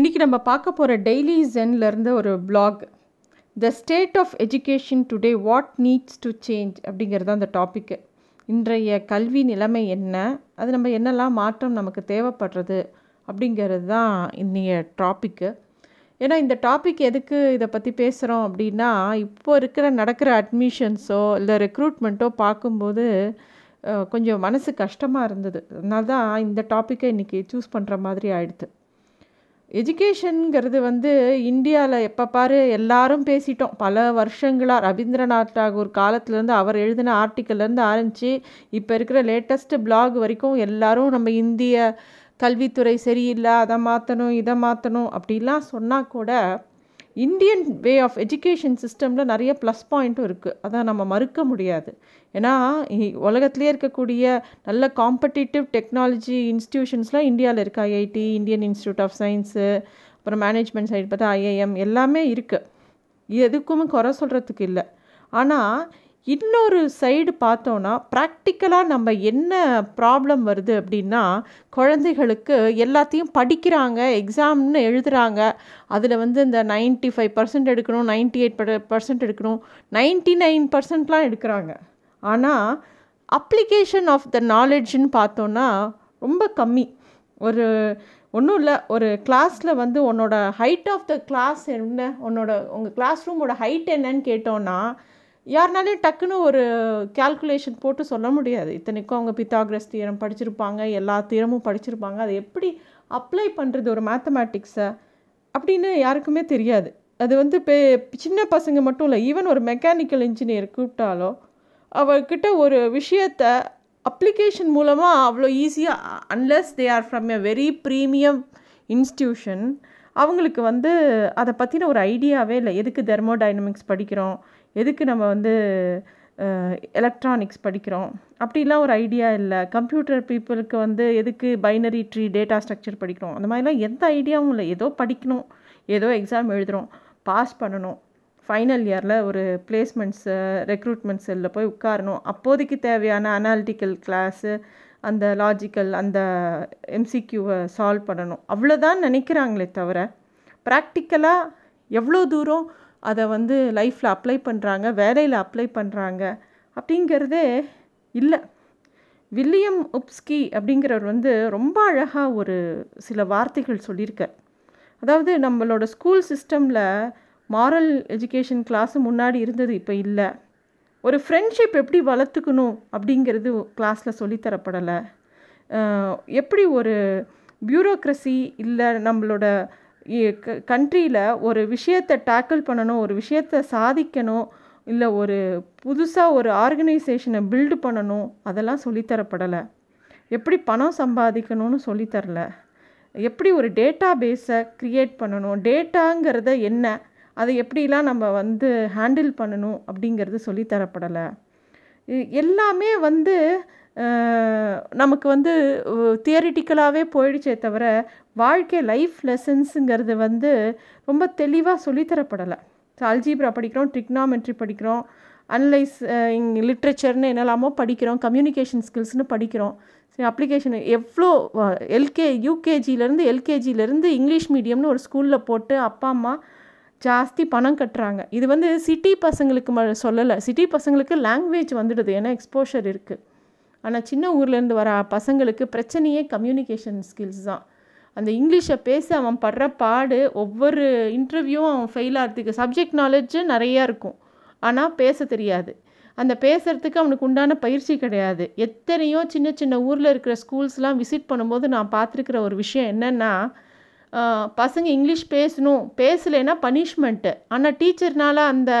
இன்றைக்கி நம்ம பார்க்க போகிற டெய்லி ஜென்லேருந்து ஒரு blog the state of education today what needs to change அப்படிங்கிறது அந்த டாப்பிக்கு இன்றைய கல்வி நிலைமை என்ன? அது நம்ம என்னெல்லாம் மாற்றம் நமக்கு தேவைப்படுறது அப்படிங்கிறது தான் இன்றைய டாப்பிக்கு ஏன்னா இந்த டாபிக் எதுக்கு இதை பற்றி பேசுகிறோம் அப்படின்னா இப்போ இருக்கிற நடக்கிற அட்மிஷன்ஸோ இல்லை ரெக்ரூட்மெண்ட்டோ பார்க்கும்போது கொஞ்சம் மனசு கஷ்டமாக இருந்தது. அதனால தான் இந்த டாப்பிக்கை இன்றைக்கி சூஸ் பண்ணுற மாதிரி ஆயிடுது. எஜுகேஷனுங்கிறது வந்து இந்தியாவில் எப்போ பாரு எல்லாரும் பேசிட்டோம். பல வருஷங்களாக ரவீந்திரநாத் டாகூர் காலத்துலேருந்து அவர் எழுதின ஆர்டிக்கல்லேருந்து ஆரம்பித்து இப்போ இருக்கிற லேட்டஸ்ட்டு பிளாக் வரைக்கும் எல்லாரும் நம்ம இந்திய கல்வித்துறை சரியில்லை அதை மாற்றணும் இதை மாற்றணும் அப்படிலாம் சொன்னால் கூட இந்தியன் வே ஆஃப் எஜுகேஷன் சிஸ்டமில் நிறைய ப்ளஸ் பாயிண்ட்டும் இருக்குது அதை நம்ம மறுக்க முடியாது. ஏன்னா உலகத்துலேயே இருக்கக்கூடிய நல்ல காம்படிட்டிவ் டெக்னாலஜி இன்ஸ்டியூஷன்ஸ்லாம் இந்தியாவில் இருக்குது IIT Indian institute of science அப்புறம் மேனேஜ்மெண்ட் சைடு பார்த்தா ஐஐஎம் எல்லாமே இருக்குது எதுக்குமே குறை சொல்கிறதுக்கு இல்லை. ஆனால் இன்னொரு சைடு பார்த்தோன்னா ப்ராக்டிக்கலாக நம்ம என்ன ப்ராப்ளம் வருது அப்படின்னா குழந்தைகளுக்கு எல்லாத்தையும் படிக்கிறாங்க எக்ஸாம்னு எழுதுகிறாங்க அதில் வந்து இந்த நைன்ட்டி ஃபைவ் பர்சன்ட் எடுக்கணும் நைன்ட்டி எயிட் பர்சன்ட் எடுக்கணும் நைன்ட்டி நைன் பர்சன்ட்லாம் எடுக்கிறாங்க. ஆனால் அப்ளிகேஷன் ஆஃப் த நாலேஜ்னு பார்த்தோன்னா ரொம்ப கம்மி. ஒரு ஒன்றும் இல்லை. ஒரு கிளாஸில் வந்து உன்னோட ஹைட் ஆஃப் த கிளாஸ் என்ன உன்னோட உங்கள் கிளாஸ் ரூமோட ஹைட் என்னன்னு கேட்டோன்னா யாருனாலையும் டக்குன்னு ஒரு கேல்குலேஷன் போட்டு சொல்ல முடியாது. இத்தனைக்கும் அவங்க பித்தாகிரஸ் தீரம் படிச்சிருப்பாங்க எல்லா தீரமும் படிச்சிருப்பாங்க. அதை எப்படி அப்ளை பண்ணுறது ஒரு மேத்தமேட்டிக்ஸை அப்படின்னு யாருக்குமே தெரியாது. அது வந்து இப்போ சின்ன பசங்க மட்டும் இல்லை ஈவன் ஒரு மெக்கானிக்கல் இன்ஜினியர் கூப்பிட்டாலோ அவர்கிட்ட ஒரு விஷயத்த அப்ளிகேஷன் மூலமாக அவ்வளோ ஈஸியாக unless they are from a very premium institution அவங்களுக்கு வந்து அதை பற்றின ஒரு ஐடியாவே இல்லை. எதுக்கு தெர்மோடைனமிக்ஸ் படிக்கிறோம்? எதுக்கு நம்ம வந்து எலக்ட்ரானிக்ஸ் படிக்கிறோம்? அப்படிலாம் ஒரு ஐடியா இல்லை. கம்ப்யூட்டர் பீப்புளுக்கு வந்து எதுக்கு பைனரி ட்ரீ டேட்டா ஸ்ட்ரக்சர் படிக்கிறோம்? அந்த மாதிரிலாம் எந்த ஐடியாவும் இல்லை. ஏதோ படிக்கணும். ஏதோ எக்ஸாம் எழுதுகிறோம் பாஸ் பண்ணணும். ஃபைனல் இயரில் ஒரு பிளேஸ்மெண்ட்ஸு ரெக்ரூட்மெண்ட் செல்லில் போய் உட்காரணும். அப்போதைக்கு தேவையான அனாலிட்டிக்கல் கிளாஸு அந்த லாஜிக்கல் அந்த எம்சிக்யூவை சால்வ் பண்ணணும். அவ்வளோதான் நினைக்கிறாங்களே தவிர ப்ராக்டிக்கலாக எவ்வளோ தூரம் அதை வந்து லைஃப்பில் அப்ளை பண்ணுறாங்க வேலையில் அப்ளை பண்ணுறாங்க அப்படிங்கிறதே இல்லை. வில்லியம் உப்ஸ்கி அப்படிங்கிறவர் வந்து ரொம்ப அழகாக ஒரு சில வார்த்தைகள் சொல்லியிருக்கார். அதாவது நம்மளோட ஸ்கூல் சிஸ்டமில் மாரல் எஜுகேஷன் கிளாஸு முன்னாடி இருந்தது இப்போ இல்லை. ஒரு ஃப்ரெண்ட்ஷிப் எப்படி வளர்த்துக்கணும் அப்படிங்கிறது கிளாஸில் சொல்லித்தரப்படலை. எப்படி ஒரு பியூரோக்ரஸி இல்லை நம்மளோட கண்ட்ரியில் ஒரு விஷயத்தை டேக்கிள் பண்ணணும் ஒரு விஷயத்தை சாதிக்கணும் இல்லை ஒரு புதுசாக ஒரு ஆர்கனைசேஷனை பில்டு பண்ணணும் அதெல்லாம் சொல்லித்தரப்படலை எப்படி பணம் சம்பாதிக்கணும்னு சொல்லித்தரல எப்படி ஒரு டேட்டா பேஸை க்ரியேட் பண்ணணும் டேட்டாங்கிறத என்ன அதை எப்படிலாம் நம்ம வந்து ஹேண்டில் பண்ணணும் அப்படிங்கிறது சொல்லித்தரப்படலை எல்லாமே வந்து நமக்கு வந்து தியரிட்டிக்கலாகவே போயிடுச்சே தவிர வாழ்க்கை லைஃப் லெசன்ஸுங்கிறது வந்து ரொம்ப தெளிவாக சொல்லித்தரப்படலை. ஸோ அல்ஜீப்ரா படிக்கிறோம் ட்ரிக்னாமெட்ரி படிக்கிறோம் அனலைஸ் இங்கே லிட்ரேச்சர்னு என்னெல்லாமோ படிக்கிறோம் கம்யூனிகேஷன் ஸ்கில்ஸ்னு படிக்கிறோம். சரி அப்ளிகேஷன் எவ்வளோ எல்கே யூகேஜிலேருந்து எல்கேஜிலேருந்து இங்கிலீஷ் மீடியம்னு ஒரு ஸ்கூலில் போட்டு அப்பா அம்மா ஜாஸ்தி பணம் கட்டுறாங்க. இது வந்து சிட்டி பசங்களுக்கு ம சொல்லலை. சிட்டி பசங்களுக்கு லாங்குவேஜ் வந்துடுது. ஏன்னா எக்ஸ்போஷர் இருக்குது ஆனால் சின்ன ஊர்லேருந்து வர பசங்களுக்கு பிரச்சனையே கம்யூனிகேஷன் ஸ்கில்ஸ் தான். அந்த இங்கிலீஷை பேச அவன் படுற பாடு ஒவ்வொரு இன்டர்வியூவும் அவன் ஃபெயில் ஆகிறதுக்கு சப்ஜெக்ட் நாலேஜு நிறையா இருக்கும். ஆனால் பேச தெரியாது. அந்த பேசுகிறதுக்கு அவனுக்கு உண்டான பயிற்சி கிடையாது. எத்தனையோ சின்ன சின்ன ஊரில் இருக்கிற ஸ்கூல்ஸ்லாம் விசிட் பண்ணும்போது நான் பார்த்துருக்குற ஒரு விஷயம் என்னென்னா பசங்க இங்கிலீஷ் பேசணும். பேசலைன்னா பனிஷ்மெண்ட்டு ஆனால் டீச்சர்னால் அந்த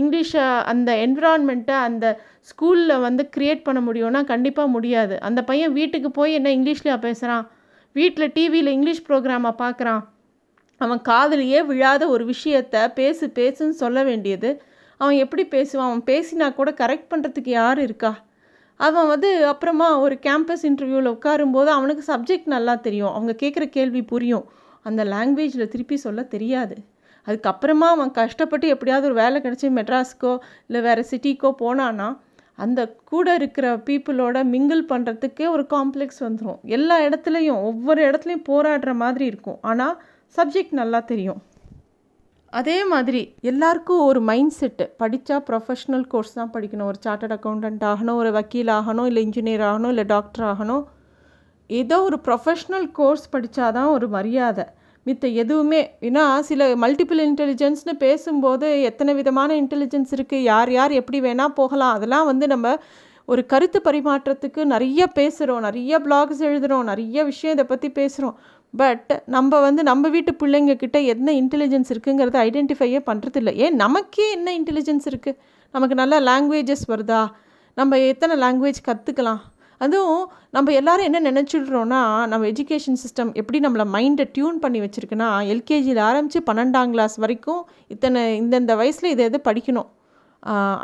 இங்கிலீஷை அந்த என்விரான்மெண்ட்டை அந்த ஸ்கூலில் வந்து க்ரியேட் பண்ண முடியும்னா கண்டிப்பாக முடியாது. அந்த பையன் வீட்டுக்கு போய் என்ன இங்கிலீஷ்லையா பேசுகிறான் வீட்டில் டிவியில் இங்கிலீஷ் ப்ரோக்ராமை பார்க்குறான் அவன் காதலியே விழாத ஒரு விஷயத்த பேசு பேசுன்னு சொல்ல வேண்டியது. அவன் எப்படி பேசுவான்? அவன் பேசினா கூட கரெக்ட் பண்ணுறதுக்கு யார் இருக்கா? அவன் வந்து அப்புறமா ஒரு கேம்பஸ் இன்டர்வியூவில் உட்காரும்போது அவனுக்கு சப்ஜெக்ட் நல்லா தெரியும். அவங்க கேட்குற கேள்வி புரியும். அந்த லாங்குவேஜில் திருப்பி சொல்ல தெரியாது. அதுக்கப்புறமா அவன் கஷ்டப்பட்டு எப்படியாவது ஒரு வேலை கிடச்சி மெட்ராஸ்க்கோ இல்லை வேறு சிட்டிக்கோ போனான்னா அந்த கூட இருக்கிற பீப்புளோட மிங்கிள் பண்ணுறதுக்கே ஒரு காம்ப்ளெக்ஸ் வந்துடும் எல்லா இடத்துலையும் ஒவ்வொரு இடத்துலையும் போராடுற மாதிரி இருக்கும். ஆனால் சப்ஜெக்ட் நல்லா தெரியும். அதே மாதிரி எல்லாருக்கும் ஒரு மைண்ட் செட்டு படித்தா ப்ரொஃபஷ்னல் கோர்ஸ் தான் படிக்கணும். ஒரு சார்ட்டர்ட் அக்கௌண்டன்ட் ஆகணும் ஒரு வக்கீல் ஆகணும் இல்லை இன்ஜினியர் ஆகணும் இல்லை டாக்டர் ஆகணும். ஏதோ ஒரு ப்ரொஃபஷ்னல் கோர்ஸ் படித்தாதான் ஒரு மரியாதை. மித்த எதுவுமே ஏன்னா சில மல்டிபிள் இன்டெலிஜென்ஸ்னு பேசும்போது எத்தனை விதமான இன்டெலிஜென்ஸ் இருக்குது யார் யார் எப்படி வேணால் போகலாம். அதெல்லாம் வந்து நம்ம ஒரு கருத்து பரிமாற்றத்துக்கு நிறைய பேசுகிறோம் நிறைய பிளாக்ஸ் எழுதுகிறோம் நிறைய விஷயம் இதை பற்றி பேசுகிறோம் பட் நம்ம வந்து நம்ம வீட்டு பிள்ளைங்கக்கிட்ட என்ன இன்டெலிஜென்ஸ் இருக்குங்கிறத ஐடென்டிஃபையே பண்ணுறதில்ல ஏன் நமக்கே என்ன இன்டெலிஜென்ஸ் இருக்குது நமக்கு நல்ல லாங்குவேஜஸ் வருதா? நம்ம எத்தனை லாங்குவேஜ் கற்றுக்கலாம் அதுவும் நம்ம எல்லாரும் என்ன நினச்சிடுறோன்னா நம்ம எஜுகேஷன் சிஸ்டம் எப்படி நம்மளை மைண்டை டியூன் பண்ணி வச்சுருக்குன்னா எல்கேஜியில் ஆரம்பித்து பன்னெண்டாம் கிளாஸ் வரைக்கும் இத்தனை இந்தந்த வயசில் இதை எது படிக்கணும்?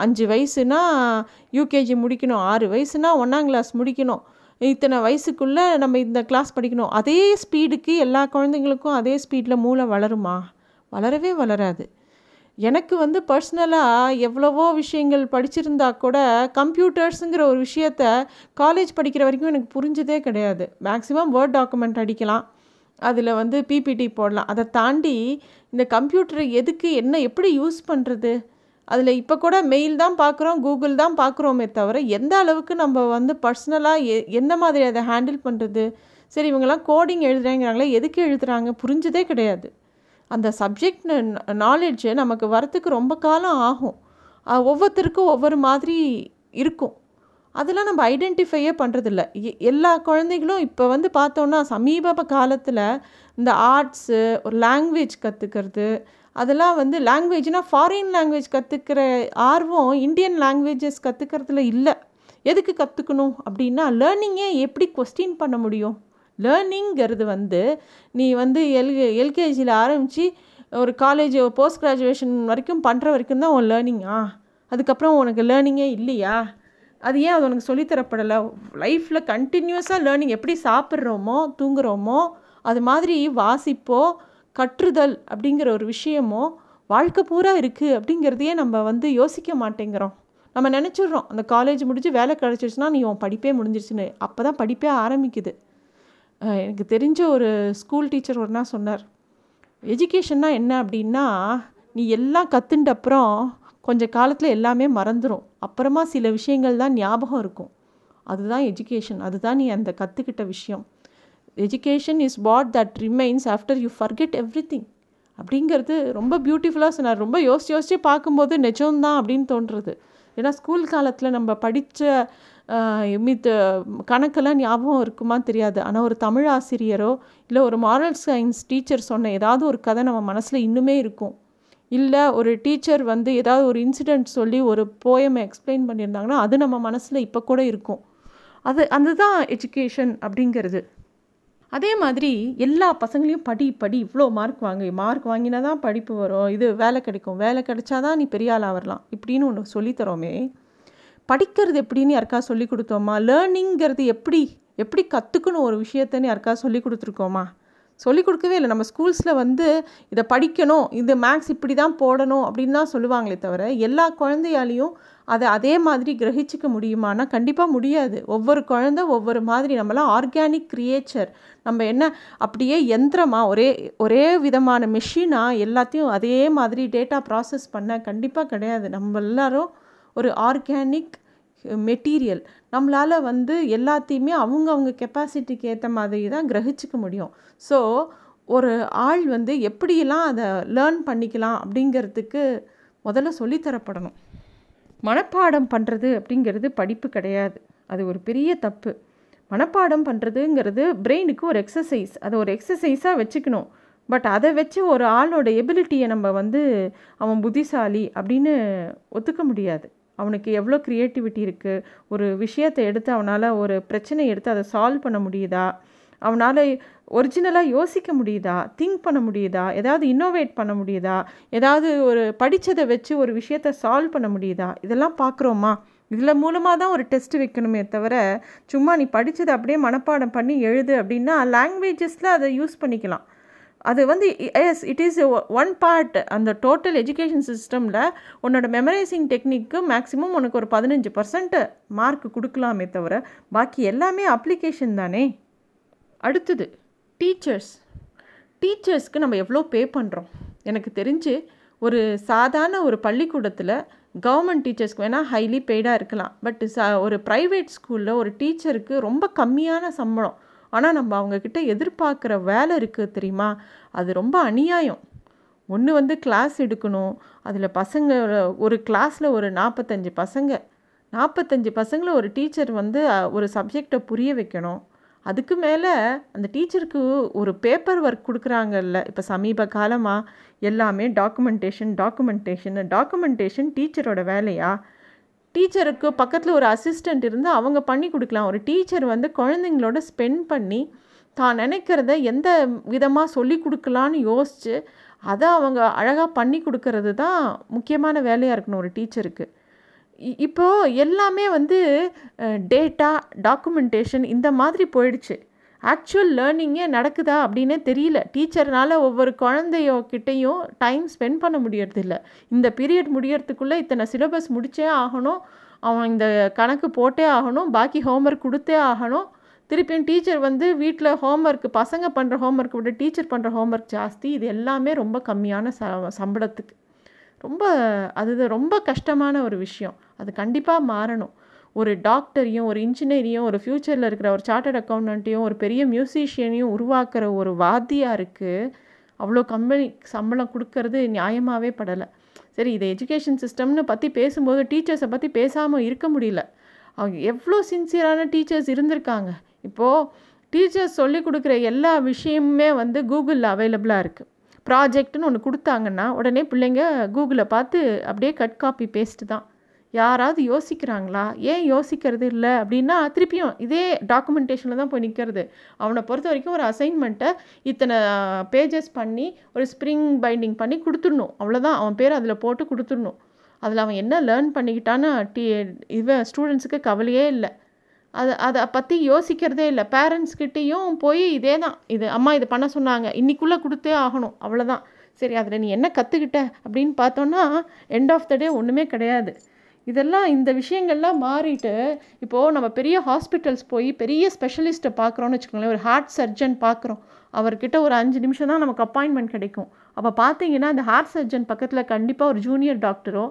அஞ்சு வயசுனா யூகேஜி முடிக்கணும் ஆறு வயசுனா ஒன்றாம் கிளாஸ் முடிக்கணும். இத்தனை வயசுக்குள்ளே நம்ம இந்த கிளாஸ் படிக்கணும். அதே ஸ்பீடுக்கு எல்லா குழந்தைங்களுக்கும் அதே ஸ்பீடில் மூளை வளருமா? வளரவே வளராது. எனக்கு வந்து பர்சனலாக எவ்வளவோ விஷயங்கள் படிச்சிருந்தா கூட கம்ப்யூட்டர்ஸுங்கிற ஒரு விஷயத்த காலேஜ் படிக்கிற வரைக்கும் எனக்கு புரிஞ்சதே கிடையாது. மேக்ஸிமம் வேர்ட் டாக்குமெண்ட் அடிக்கலாம். அதில் வந்து பிபிடி போடலாம். அதை தாண்டி இந்த கம்ப்யூட்டரை எதுக்கு என்ன எப்படி யூஸ் பண்ணுறது அதில் இப்போ கூட மெயில் தான் பார்க்குறோம் கூகுள் தான் பார்க்குறோமே தவிர எந்த அளவுக்கு நம்ம வந்து பர்சனலாக எ எந்த மாதிரி அதை ஹேண்டில் பண்ணுறது சரி இவங்கெல்லாம் கோடிங் எழுதுறாங்கிறாங்களே எதுக்கு எழுதுகிறாங்க புரிஞ்சதே கிடையாது. அந்த சப்ஜெக்ட் நாலேஜு நமக்கு வரத்துக்கு ரொம்ப காலம் ஆகும். ஒவ்வொருத்தருக்கும் ஒவ்வொரு மாதிரி இருக்கும். அதெல்லாம் நம்ம ஐடென்டிஃபையே பண்ணுறதில்ல எல்லா குழந்தைகளும் இப்போ வந்து பார்த்தோன்னா சமீப காலத்தில் இந்த ஆர்ட்ஸு ஒரு லாங்குவேஜ் கற்றுக்கிறது அதெல்லாம் வந்து லாங்குவேஜ்னால் ஃபாரின் லாங்குவேஜ் கற்றுக்கிற ஆர்வம் இந்தியன் லாங்குவேஜஸ் கற்றுக்கிறதுல இல்லை. எதுக்கு கற்றுக்கணும் அப்படின்னா லேர்னிங்கே எப்படி கொஸ்டின் பண்ண முடியும்? லேர்னிங்கிறது வந்து நீ வந்து எல் எல்கேஜியில் ஆரம்பித்து ஒரு காலேஜ் போஸ்ட் கிராஜுவேஷன் வரைக்கும் பண்ணுற வரைக்கும் தான் உன் லேர்னிங்கா அதுக்கப்புறம் உனக்கு லேர்னிங்கே இல்லையா? அது ஏன் அது உனக்கு சொல்லித்தரப்படலை? லைஃப்பில் கண்டினியூஸாக லேர்னிங் எப்படி சாப்பிட்றோமோ தூங்குறோமோ அது மாதிரி வாசிப்போ கற்றுதல் அப்படிங்கிற ஒரு விஷயமோ வாழ்க்கை பூரா இருக்குது அப்படிங்கிறதையே நம்ம வந்து யோசிக்க மாட்டேங்கிறோம். நம்ம நினச்சிட்றோம் அந்த காலேஜ் முடிஞ்சு வேலை கிடச்சிருச்சுன்னா நீ உன் படிப்பே முடிஞ்சிருச்சுன்னு. அப்போ தான் படிப்பே ஆரம்பிக்குது. எனக்கு தெரிஞ்ச ஒரு ஸ்கூல் டீச்சர் ஒரு சொன்னார் எஜுகேஷன்னா என்ன அப்படின்னா நீ எல்லாம் கற்றுண்ட அப்புறம் கொஞ்சம் காலத்தில் எல்லாமே மறந்துடும் அப்புறமா சில விஷயங்கள் தான் ஞாபகம் இருக்கும். அதுதான் எஜுகேஷன் அதுதான் நீ அந்த கற்றுக்கிட்ட விஷயம். Education is what that remains after you forget everything அப்படிங்கிறது ரொம்ப பியூட்டிஃபுல்லாக சொன்னார். ரொம்ப யோசிச்சு யோசிச்சு பார்க்கும்போது நிஜம்தான் அப்படின்னு தோன்றுறது. ஏன்னா ஸ்கூல் காலத்தில் நம்ம படித்த மித்த கணக்கெல்லாம் ஞாபகம் இருக்குமா தெரியாது. ஆனால் ஒரு தமிழ் ஆசிரியரோ இல்லை ஒரு மாரல் சயின்ஸ் டீச்சர் சொன்ன ஏதாவது ஒரு கதை நம்ம மனசில் இன்னுமே இருக்கும். இல்லை ஒரு டீச்சர் வந்து ஏதாவது ஒரு இன்சிடெண்ட் சொல்லி ஒரு போயமை எக்ஸ்பிளைன் பண்ணியிருந்தாங்கன்னா அது நம்ம மனசில் இப்போ கூட இருக்கும். அது அதுதான் எஜுகேஷன் அப்படிங்கிறது. அதே மாதிரி எல்லா பசங்களையும் படி படி இவ்வளோ மார்க் வாங்கு மார்க் வாங்கினா தான் படிப்பு வரும். இது வேலை கிடைக்கும். வேலை கிடைச்சா தான் நீ பெரிய ஆளாக வரலாம். இப்படின்னு ஒன்று சொல்லித்தரோமே படிக்கிறது எப்படின்னு யாருக்கா சொல்லி கொடுத்தோமா? லேர்னிங்கிறது எப்படி? எப்படி கற்றுக்கணும் ஒரு விஷயத்தன்னு யாருக்கா சொல்லி கொடுத்துருக்கோமா? சொல்லிக் கொடுக்கவே இல்லை. நம்ம ஸ்கூல்ஸில் வந்து இதை படிக்கணும் இது மேக்ஸ் இப்படி தான் போடணும் அப்படின்னு தான் சொல்லுவாங்களே தவிர எல்லா குழந்தையாலையும் அதை அதே மாதிரி கிரகிச்சிக்க முடியுமானா கண்டிப்பாக முடியாது. ஒவ்வொரு குழந்த ஒவ்வொரு மாதிரி. நம்மளாம் ஆர்கானிக் கிரியேச்சர் நம்ம என்ன அப்படியே யந்திரமாக ஒரே ஒரே விதமான மெஷினாக எல்லாத்தையும் அதே மாதிரி டேட்டா ப்ராசஸ் பண்ண கண்டிப்பாக கிடையாது. நம்ம எல்லாரும் ஒரு ஆர்கானிக் மெட்டீரியல். நம்மளால் வந்து எல்லாத்தையுமே அவங்கவுங்க கெப்பாசிட்டிக்கு ஏற்ற மாதிரி தான் கிரகிச்சிக்க முடியும். ஸோ ஒரு ஆள் வந்து எப்படியெல்லாம் அதை லேர்ன் பண்ணிக்கலாம் அப்படிங்கிறதுக்கு முதல்ல சொல்லித்தரப்படணும் மனப்பாடம் பண்ணுறது அப்படிங்கிறது படிப்பு கிடையாது. அது ஒரு பெரிய தப்பு. மனப்பாடம் பண்ணுறதுங்கிறது பிரெயினுக்கு ஒரு எக்ஸசைஸ் அதை ஒரு எக்ஸசைஸாக வச்சுக்கணும். பட் அதை வச்சு ஒரு ஆளோட எபிலிட்டியை நம்ம வந்து அவன் புத்திசாலி அப்படின்னு ஒத்துக்க முடியாது. அவனுக்கு எவ்வளோ க்ரியேட்டிவிட்டி இருக்குது ஒரு விஷயத்தை எடுத்து அவனால் ஒரு பிரச்சனையை எடுத்து அதை சால்வ் பண்ண முடியுதா? அவனால் ஒரிஜினலாக யோசிக்க முடியுதா? திங்க் பண்ண முடியுதா? ஏதாவது இன்னோவேட் பண்ண முடியுதா? ஏதாவது ஒரு படித்ததை வச்சு ஒரு விஷயத்தை சால்வ் பண்ண முடியுதா? இதெல்லாம் பார்க்குறோமா? இதில் மூலமாக தான் ஒரு டெஸ்ட் வைக்கணுமே தவிர சும்மா நீ படித்ததை அப்படியே மனப்பாடம் பண்ணி எழுது அப்படின்னா லாங்குவேஜஸில் அதை யூஸ் பண்ணிக்கலாம். அது வந்து as it is one part அந்த டோட்டல் எஜுகேஷன் சிஸ்டமில் உன்னோட மெமரைசிங் டெக்னிக்கு மேக்ஸிமம் உனக்கு ஒரு பதினஞ்சு பர்சன்ட் மார்க் கொடுக்கலாமே தவிர பாக்கி எல்லாமே அப்ளிகேஷன் தானே. அடுத்தது டீச்சர்ஸ் டீச்சர்ஸ்க்கு நம்ம எவ்வளோ பே பண்ணுறோம் எனக்கு தெரிஞ்சு ஒரு சாதாரண ஒரு பள்ளிக்கூடத்தில் கவர்மெண்ட் டீச்சர்ஸ்க்கு வேணால் ஹைலி பெய்டாக இருக்கலாம். பட் ச ஒரு ப்ரைவேட் ஸ்கூலில் ஒரு டீச்சருக்கு ரொம்ப கம்மியான சம்பளம். ஆனால் நம்ம அவங்கக்கிட்ட எதிர்பார்க்குற வேலை இருக்குது தெரியுமா? அது ரொம்ப அநியாயம். ஒன்று வந்து கிளாஸ் எடுக்கணும். அதில் பசங்க ஒரு கிளாஸில் ஒரு நாற்பத்தஞ்சு பசங்க. நாற்பத்தஞ்சு பசங்களை ஒரு டீச்சர் வந்து ஒரு சப்ஜெக்டை புரிய வைக்கணும். அதுக்கு மேலே அந்த டீச்சருக்கு ஒரு பேப்பர் ஒர்க் கொடுக்குறாங்கல்ல. இப்போ சமீப காலமாக எல்லாமே டாக்குமெண்டேஷன் டாக்குமெண்டேஷன் டாக்குமெண்டேஷன் டீச்சரோட வேலையா? டீச்சருக்கு பக்கத்தில் ஒரு அசிஸ்டண்ட் இருந்து அவங்க பண்ணி கொடுக்கலாம். ஒரு டீச்சர் வந்து குழந்தைங்களோட ஸ்பெண்ட் பண்ணி தான் நினைக்கிறத எந்த விதமாக சொல்லி கொடுக்கலான்னு யோசித்து அதை அவங்க அழகாக பண்ணி கொடுக்கறது தான் முக்கியமான வேலையாக இருக்கணும் ஒரு டீச்சருக்கு. இப்போது எல்லாமே வந்து டேட்டா டாக்குமெண்டேஷன் இந்த மாதிரி போயிடுச்சு. ஆக்சுவல் லேர்னிங்கே நடக்குதா அப்படின்னே தெரியல. டீச்சர்னால் ஒவ்வொரு குழந்தையோக்கிட்டையும் டைம் ஸ்பெண்ட் பண்ண முடியறதில்ல. இந்த பீரியட் முடியறதுக்குள்ளே இத்தனை சிலபஸ் முடித்தே ஆகணும். அவன் இந்த கணக்கு போட்டே ஆகணும். பாக்கி ஹோம்ஒர்க் கொடுத்தே ஆகணும். திருப்பியும் டீச்சர் வந்து வீட்டில் ஹோம்ஒர்க் பசங்க பண்ணுற ஹோம்ஒர்க் விட டீச்சர் பண்ணுற ஹோம்ஒர்க் ஜாஸ்தி. இது எல்லாமே ரொம்ப கம்மியான ச சம்பளத்துக்கு. ரொம்ப அது ரொம்ப கஷ்டமான ஒரு விஷயம். அது கண்டிப்பாக மாறணும். ஒரு டாக்டரையும் ஒரு இன்ஜினியரையும் ஒரு ஃப்யூச்சரில் இருக்கிற ஒரு சார்ட்டர்ட் அக்கௌண்டண்ட்டையும் ஒரு பெரிய மியூசிஷியனையும் உருவாக்குற ஒரு வாத்தியாருக்கு அவ்வளோ கம்பெனி சம்பளம் கொடுக்கறது நியாயமாகவே படலை. சரி இது எஜுகேஷன் சிஸ்டம்னு பற்றி பேசும்போது டீச்சர்ஸை பற்றி பேசாமல் இருக்க முடியல. அவங்க எவ்வளோ சின்சியரான டீச்சர்ஸ் இருந்திருக்காங்க. இப்போது டீச்சர்ஸ் சொல்லி கொடுக்குற எல்லா விஷயமுமே வந்து கூகுளில் அவைலபிளாக இருக்குது ப்ராஜெக்ட்னு ஒன்று கொடுத்தாங்கன்னா உடனே பிள்ளைங்க கூகுளில் பார்த்து அப்படியே கட் காப்பி பேஸ்ட்டு தான். யாராவது யோசிக்கிறாங்களா? ஏன் யோசிக்கிறது இல்லை? அப்படின்னா திருப்பியும் இதே டாக்குமெண்டேஷனில் தான் போய் நிற்கிறது அவனை பொறுத்த வரைக்கும் ஒரு அசைன்மெண்ட்டை இத்தனை பேஜஸ் பண்ணி ஒரு ஸ்ப்ரிங் பைண்டிங் பண்ணி கொடுத்துடணும். அவ்வளோதான் அவன் பேர் அதில் போட்டு கொடுத்துடணும். அதில் அவன் என்ன லேர்ன் பண்ணிக்கிட்டான்னு டி இவன் ஸ்டூடெண்ட்ஸுக்கு கவலையே இல்லை. அதை அதை பற்றி யோசிக்கிறதே இல்லை. பேரண்ட்ஸ்கிட்டேயும் போய் இதே தான். இது அம்மா இது பண்ண சொன்னாங்க. இன்றைக்குள்ளே கொடுத்தே ஆகணும். அவ்வளோதான் சரி அதில் நீ என்ன கற்றுக்கிட்ட அப்படின்னு பார்த்தோன்னா எண்ட் ஆஃப் த டே ஒன்றுமே கிடையாது. இதெல்லாம் இந்த விஷயங்கள்லாம் மாறிட்டு இப்போது நம்ம பெரிய ஹாஸ்பிட்டல்ஸ் போய் பெரிய ஸ்பெஷலிஸ்ட்டை பார்க்குறோன்னு வச்சுக்கோங்களேன் ஒரு ஹார்ட் சர்ஜன் பார்க்குறோம். அவர்கிட்ட ஒரு அஞ்சு நிமிஷம் தான் நமக்கு அப்பாயின்மெண்ட் கிடைக்கும். அப்போ பார்த்தீங்கன்னா அந்த ஹார்ட் சர்ஜன் பக்கத்தில் கண்டிப்பாக ஒரு ஜூனியர் டாக்டரோ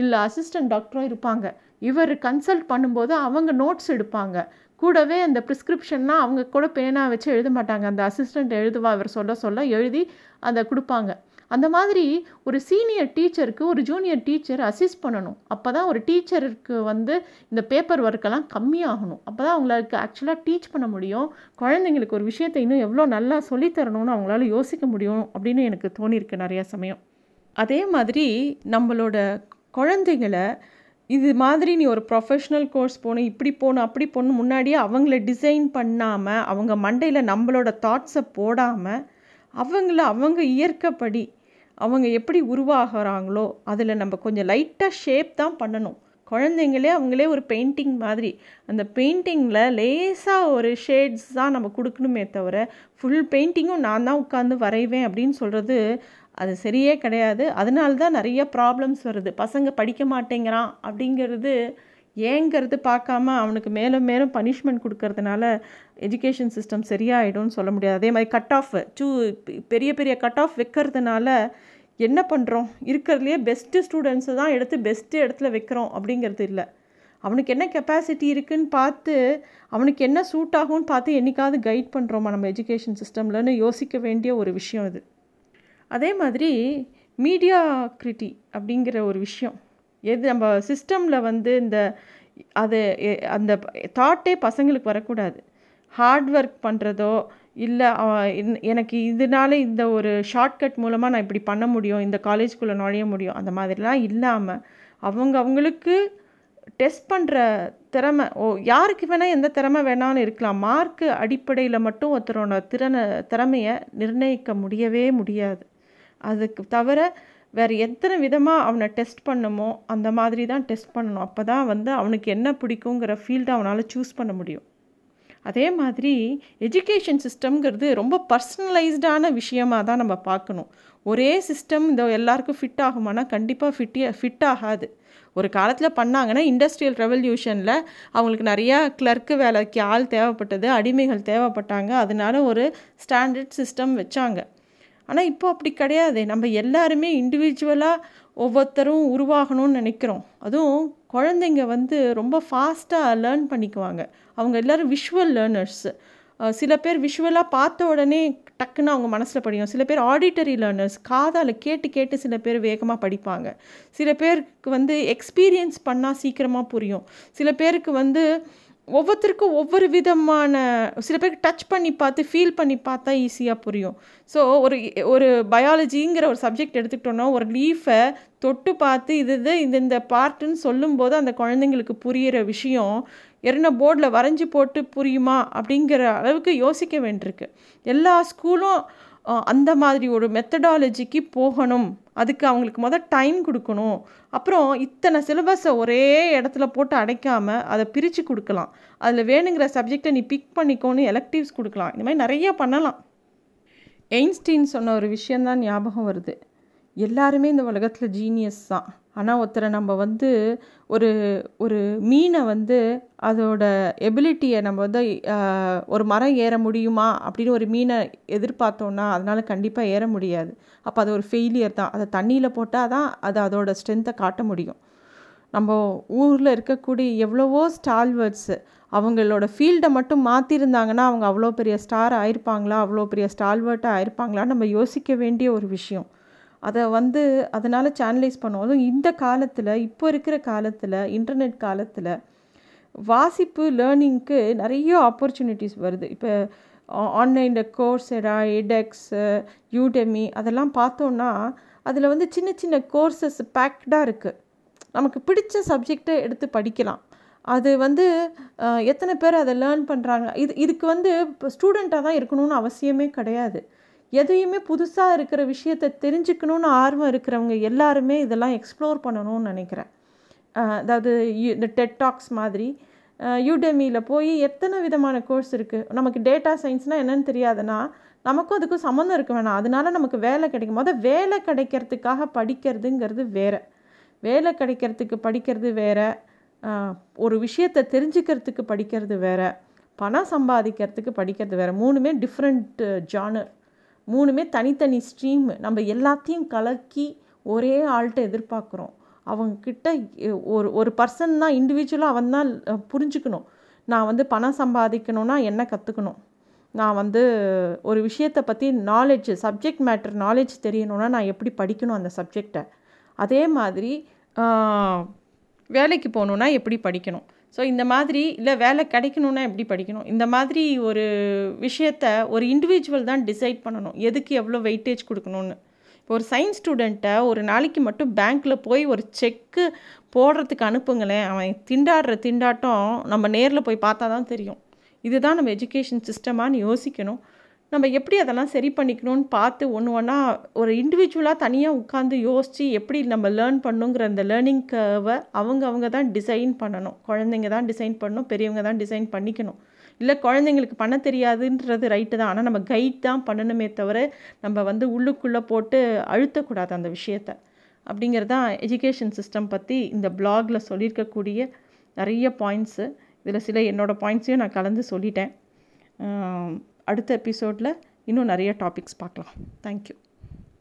இல்லை அசிஸ்டன்ட் டாக்டரோ இருப்பாங்க. இவர் கன்சல்ட் பண்ணும்போது அவங்க நோட்ஸ் எடுப்பாங்க. கூடவே அந்த ப்ரிஸ்கிரிப்ஷன்லாம் அவங்க கூட பேனா வச்சு எழுத மாட்டாங்க. அந்த அசிஸ்டண்ட் எழுதுவா இவர் சொல்ல சொல்ல எழுதி அதை கொடுப்பாங்க. அந்த மாதிரி ஒரு சீனியர் டீச்சருக்கு ஒரு ஜூனியர் டீச்சர் அசிஸ்ட் பண்ணணும். அப்போ தான் ஒரு டீச்சருக்கு வந்து இந்த பேப்பர் ஒர்க்கெல்லாம் கம்மியாகணும். அப்போ தான் அவங்களுக்கு ஆக்சுவலாக டீச் பண்ண முடியும். குழந்தைங்களுக்கு ஒரு விஷயத்தை இன்னும் எவ்வளோ நல்லா சொல்லித்தரணும்னு அவங்களால யோசிக்க முடியும் அப்படின்னு எனக்கு தோணியிருக்கு நிறையா சமயம். அதே மாதிரி நம்மளோட குழந்தைங்களை இது மாதிரி நீ ஒரு ப்ரொஃபஷ்னல் கோர்ஸ் போகணும் இப்படி போகணும் அப்படி போகணும் முன்னாடியே அவங்கள டிசைன் பண்ணாமல் அவங்க மண்டையில் நம்மளோட தாட்ஸை போடாமல் அவங்கள அவங்க இயற்கைப்படி அவங்க எப்படி உருவாகிறாங்களோ அதில் நம்ம கொஞ்சம் லைட்டாக ஷேப் தான் பண்ணணும். குழந்தைங்களே அவங்களே ஒரு பெயிண்டிங் மாதிரி. அந்த பெயிண்டிங்கில் லேசாக ஒரு ஷேட்ஸ் தான் நம்ம கொடுக்கணுமே தவிர ஃபுல் பெயிண்டிங்கும் நான் தான் உட்காந்து வரைவேன் அப்படின்னு சொல்கிறது அது சரியே கிடையாது. அதனால தான் நிறைய ப்ராப்ளம்ஸ் வருது. பசங்க படிக்க மாட்டேங்கிறான் அப்படிங்கிறது ஏங்கிறது பார்க்காம அவனுக்கு மேலும் மேலும் பனிஷ்மெண்ட் கொடுக்கறதுனால எஜுகேஷன் சிஸ்டம் சரியாயிடும்னு சொல்ல முடியாது. அதே மாதிரி கட் ஆஃப் டூ பெரிய பெரிய கட் ஆஃப் வைக்கிறதுனால என்ன பண்ணுறோம் இருக்கிறதுலையே பெஸ்ட்டு ஸ்டூடெண்ட்ஸை தான் எடுத்து பெஸ்ட்டு இடத்துல வைக்கிறோம் அப்படிங்கிறது இல்லை. அவனுக்கு என்ன கெப்பாசிட்டி இருக்குன்னு பார்த்து அவனுக்கு என்ன சூட் ஆகும்னு பார்த்து என்றைக்காவது கைட் பண்ணுறோமா நம்ம எஜுகேஷன் சிஸ்டம்லன்னு யோசிக்க வேண்டிய ஒரு விஷயம் இது. அதே மாதிரி மீடியா கிரிட்டி அப்படிங்கிற ஒரு விஷயம். எது நம்ம சிஸ்டமில் வந்து இந்த அது அந்த தாட்டே பசங்களுக்கு வரக்கூடாது. ஹார்ட் ஒர்க் பண்ணுறதோ இல்லை எனக்கு இதனால இந்த ஒரு ஷார்ட்கட் மூலமாக நான் இப்படி பண்ண முடியும் இந்த காலேஜ்குள்ளே நுழைய முடியும் அந்த மாதிரிலாம் இல்லாமல் அவங்க அவங்களுக்கு டெஸ்ட் பண்ணுற திறமை ஓ யாருக்கு வேணால் எந்த திறமை வேணாலும் இருக்கலாம். மார்க்கு அடிப்படையில் மட்டும் ஒருத்தரோட திறனை திறமையை நிர்ணயிக்க முடியவே முடியாது. அதுக்கு தவிர வேறு எத்தனை விதமாக அவனை டெஸ்ட் பண்ணுமோ அந்த மாதிரி தான் டெஸ்ட் பண்ணணும். அப்போ தான் வந்து அவனுக்கு என்ன பிடிக்குங்கிற ஃபீல்டை அவனால் சூஸ் பண்ண முடியும். அதே மாதிரி எஜுகேஷன் சிஸ்டம்ங்கிறது ரொம்ப பர்சனலைஸ்டான விஷயமாக தான் நம்ம பார்க்கணும். ஒரே சிஸ்டம் இந்த எல்லாருக்கும் ஃபிட் ஆகுமானா கண்டிப்பாக ஃபிட்டியாக ஃபிட் ஆகாது. ஒரு காலத்தில் பண்ணாங்கன்னா இண்டஸ்ட்ரியல் ரெவல்யூஷனில் அவங்களுக்கு நிறையா கிளர்க்கு வேலைக்கு ஆள் தேவைப்பட்டது அடிமைகள் தேவைப்பட்டாங்க. அதனால ஒரு ஸ்டாண்டர்ட் சிஸ்டம் வச்சாங்க. ஆனால் இப்போ அப்படி கிடையாது. நம்ம எல்லாருமே இண்டிவிஜுவலாக ஒவ்வொருத்தரும் உருவாகணும்னு நினைக்கிறோம். அதுவும் குழந்தைங்க வந்து ரொம்ப ஃபாஸ்ட்டாக லேர்ன் பண்ணிக்குவாங்க. அவங்க எல்லோரும் விஷுவல் லேர்னர்ஸு சில பேர் விஷுவலாக பார்த்த உடனே டக்குன்னு அவங்க மனசில் படிக்கும் சில பேர் ஆடிட்டரி லேர்னர்ஸ் காதால் கேட்டு கேட்டு சில பேர் வேகமாக படிப்பாங்க. சில பேருக்கு வந்து எக்ஸ்பீரியன்ஸ் பண்ணால் சீக்கிரமாக புரியும். சில பேருக்கு வந்து ஒவ்வொருத்தருக்கும் ஒவ்வொரு விதமான சில பேருக்கு டச் பண்ணி பார்த்து ஃபீல் பண்ணி பார்த்தா ஈஸியாக புரியும். ஸோ ஒரு ஒரு பயாலஜிங்கிற ஒரு சப்ஜெக்ட் எடுத்துக்கிட்டோன்னா ஒரு லீஃபை தொட்டு பார்த்து இது இது இந்த இந்த பார்ட்டுன்னு சொல்லும்போது அந்த குழந்தைங்களுக்கு புரிகிற விஷயம் எறின போர்டில் வரைஞ்சி போட்டு புரியுமா அப்படிங்கிற அளவுக்கு யோசிக்க வேண்டியிருக்கு. எல்லா ஸ்கூலும் அந்த மாதிரி ஒரு மெத்தடாலஜிக்கு போகணும். அதுக்கு அவங்களுக்கு மொதல் டைம் கொடுக்கணும். அப்புறம் இத்தனை சிலபஸை ஒரே இடத்துல போட்டு அடைக்காமல் அதை பிரித்து கொடுக்கலாம். அதில் வேணுங்கிற சப்ஜெக்டை நீ பிக் பண்ணிக்கோன்னு எலக்டிவ்ஸ் கொடுக்கலாம். இந்த மாதிரி நிறைய பண்ணலாம். எயின்ஸ்டீன் சொன்ன ஒரு விஷயந்தான் ஞாபகம் வருது. எல்லாருமே இந்த உலகத்தில் ஜீனியஸ் தான். ஆனால் ஒருத்தரை நம்ம வந்து ஒரு ஒரு மீனை வந்து அதோட எபிலிட்டியை நம்ம வந்து ஒரு மரம் ஏற முடியுமா அப்படின்னு ஒரு மீனை எதிர்பார்த்தோன்னா அதனால் கண்டிப்பாக ஏற முடியாது. அப்போ அது ஒரு ஃபெயிலியர் தான். அதை தண்ணியில் போட்டால் தான் அது அதோட ஸ்ட்ரென்த்தை காட்ட முடியும். நம்ம ஊரில் இருக்கக்கூடிய எவ்வளவோ ஸ்டால்வர்ட்ஸு அவங்களோட ஃபீல்டை மட்டும் மாற்றிருந்தாங்கன்னா அவங்க அவ்வளோ பெரிய ஸ்டார் ஆயிருப்பாங்களா அவ்வளோ பெரிய ஸ்டால்வர்ட்டாக ஆயிருப்பாங்களான்னு நம்ம யோசிக்க வேண்டிய ஒரு விஷயம். அதை வந்து அதனால் சேனலைஸ் பண்ணுவோம் அதுவும் இந்த காலத்தில் இப்போ இருக்கிற காலத்தில் இன்டர்நெட் காலத்தில் வாசிப்பு லேர்னிங்க்கு நிறைய ஆப்பர்ச்சுனிட்டிஸ் வருது. இப்போ ஆன்லைனில் கோர்ஸ் எடா எடெக்ஸு யூடெமி அதெல்லாம் பார்த்தோன்னா அதில் வந்து சின்ன சின்ன கோர்சஸ் பேக்டாக இருக்குது நமக்கு பிடிச்ச சப்ஜெக்டை எடுத்து படிக்கலாம். அது வந்து எத்தனை பேர் அதை லேர்ன் பண்ணுறாங்க இது இதுக்கு வந்து இப்போ ஸ்டூடெண்ட்டாக தான் இருக்கணும்னு அவசியமே கிடையாது. எதையுமே புதுசாக இருக்கிற விஷயத்தை தெரிஞ்சுக்கணுன்னு ஆர்வம் இருக்கிறவங்க எல்லாருமே இதெல்லாம் எக்ஸ்ப்ளோர் பண்ணணும்னு நினைக்கிறேன். அதாவது இந்த டெட் டாக்ஸ் மாதிரி. யூடெமியில் போய் எத்தனை விதமான கோர்ஸ் இருக்குது நமக்கு டேட்டா சயின்ஸ்னால் என்னென்னு தெரியாதுன்னா நமக்கும் அதுக்கும் சம்மந்தம் இருக்க வேணாம். அதனால நமக்கு வேலை கிடைக்கும். போது வேலை கிடைக்கிறதுக்காக படிக்கிறதுங்கிறது வேறு. வேலை கிடைக்கிறதுக்கு படிக்கிறது வேறு. ஒரு விஷயத்தை தெரிஞ்சுக்கிறதுக்கு படிக்கிறது வேறு. பணம் சம்பாதிக்கிறதுக்கு படிக்கிறது வேறு. மூணுமே டிஃப்ரெண்ட் ஜானர் மூணுமே தனித்தனி ஸ்ட்ரீம் நம்ம எல்லாத்தையும் கலக்கி ஒரே ஆள்கிட்ட எதிர்பார்க்குறோம். அவங்கக்கிட்ட ஒரு ஒரு பர்சன் தான் இண்டிவிஜுவலாக அவன் தான் புரிஞ்சுக்கணும். நான் வந்து பணம் சம்பாதிக்கணும்னா என்ன கற்றுக்கணும் நான் வந்து ஒரு விஷயத்தை பற்றி நாலேஜ் சப்ஜெக்ட் மேட்டர் நாலேஜ் தெரியணும்னா நான் எப்படி படிக்கணும் அந்த சப்ஜெக்டை அதே மாதிரி வேலைக்கு போகணுன்னா எப்படி படிக்கணும்? ஸோ இந்த மாதிரி இல்லை வேலை கிடைக்கணுன்னா எப்படி படிக்கணும்? இந்த மாதிரி ஒரு விஷயத்த ஒரு இண்டிவிஜுவல் தான் டிசைட் பண்ணணும். எதுக்கு எவ்வளோ வெயிட்டேஜ் கொடுக்கணும்னு. இப்போ ஒரு சயின்ஸ் ஸ்டூடெண்ட்டை ஒரு நாளைக்கு மட்டும் பேங்க்கில் போய் ஒரு செக்கு போடுறதுக்கு அனுப்புங்களேன். அவன் திண்டாடுற திண்டாட்டம் நம்ம நேரில் போய் பார்த்தா தான் தெரியும். இதுதான் நம்ம எஜுகேஷன் சிஸ்டமானு யோசிக்கணும். நம்ம எப்படி அதெல்லாம் சரி பண்ணிக்கணும்னு பார்த்து ஒன்று ஒன்றா ஒரு இண்டிவிஜுவலாக தனியாக உட்காந்து யோசித்து எப்படி நம்ம லேர்ன் பண்ணுங்கிற அந்த லேர்னிங் கர்வை அவங்க அவங்க தான் டிசைன் பண்ணணும். குழந்தைங்க தான் டிசைன் பண்ணணும். பெரியவங்க தான் டிசைன் பண்ணிக்கணும். இல்லை குழந்தைங்களுக்கு பண்ண தெரியாதுன்றது ரைட்டு தான். ஆனால் நம்ம கைட் தான் பண்ணணுமே தவிர நம்ம வந்து உள்ளுக்குள்ளே போட்டு அழுத்தக்கூடாது அந்த விஷயத்த. அப்படிங்கிறது தான் எஜுகேஷன் சிஸ்டம் பற்றி இந்த பிளாகில் சொல்லியிருக்கக்கூடிய நிறைய பாயிண்ட்ஸு இதில் சில என்னோடய பாயிண்ட்ஸையும் நான் கலந்து சொல்லிட்டேன். அடுத்த எபிசோடில் இன்னும் நிறைய டாபிக்ஸ் பார்க்கலாம். தேங்க்யூ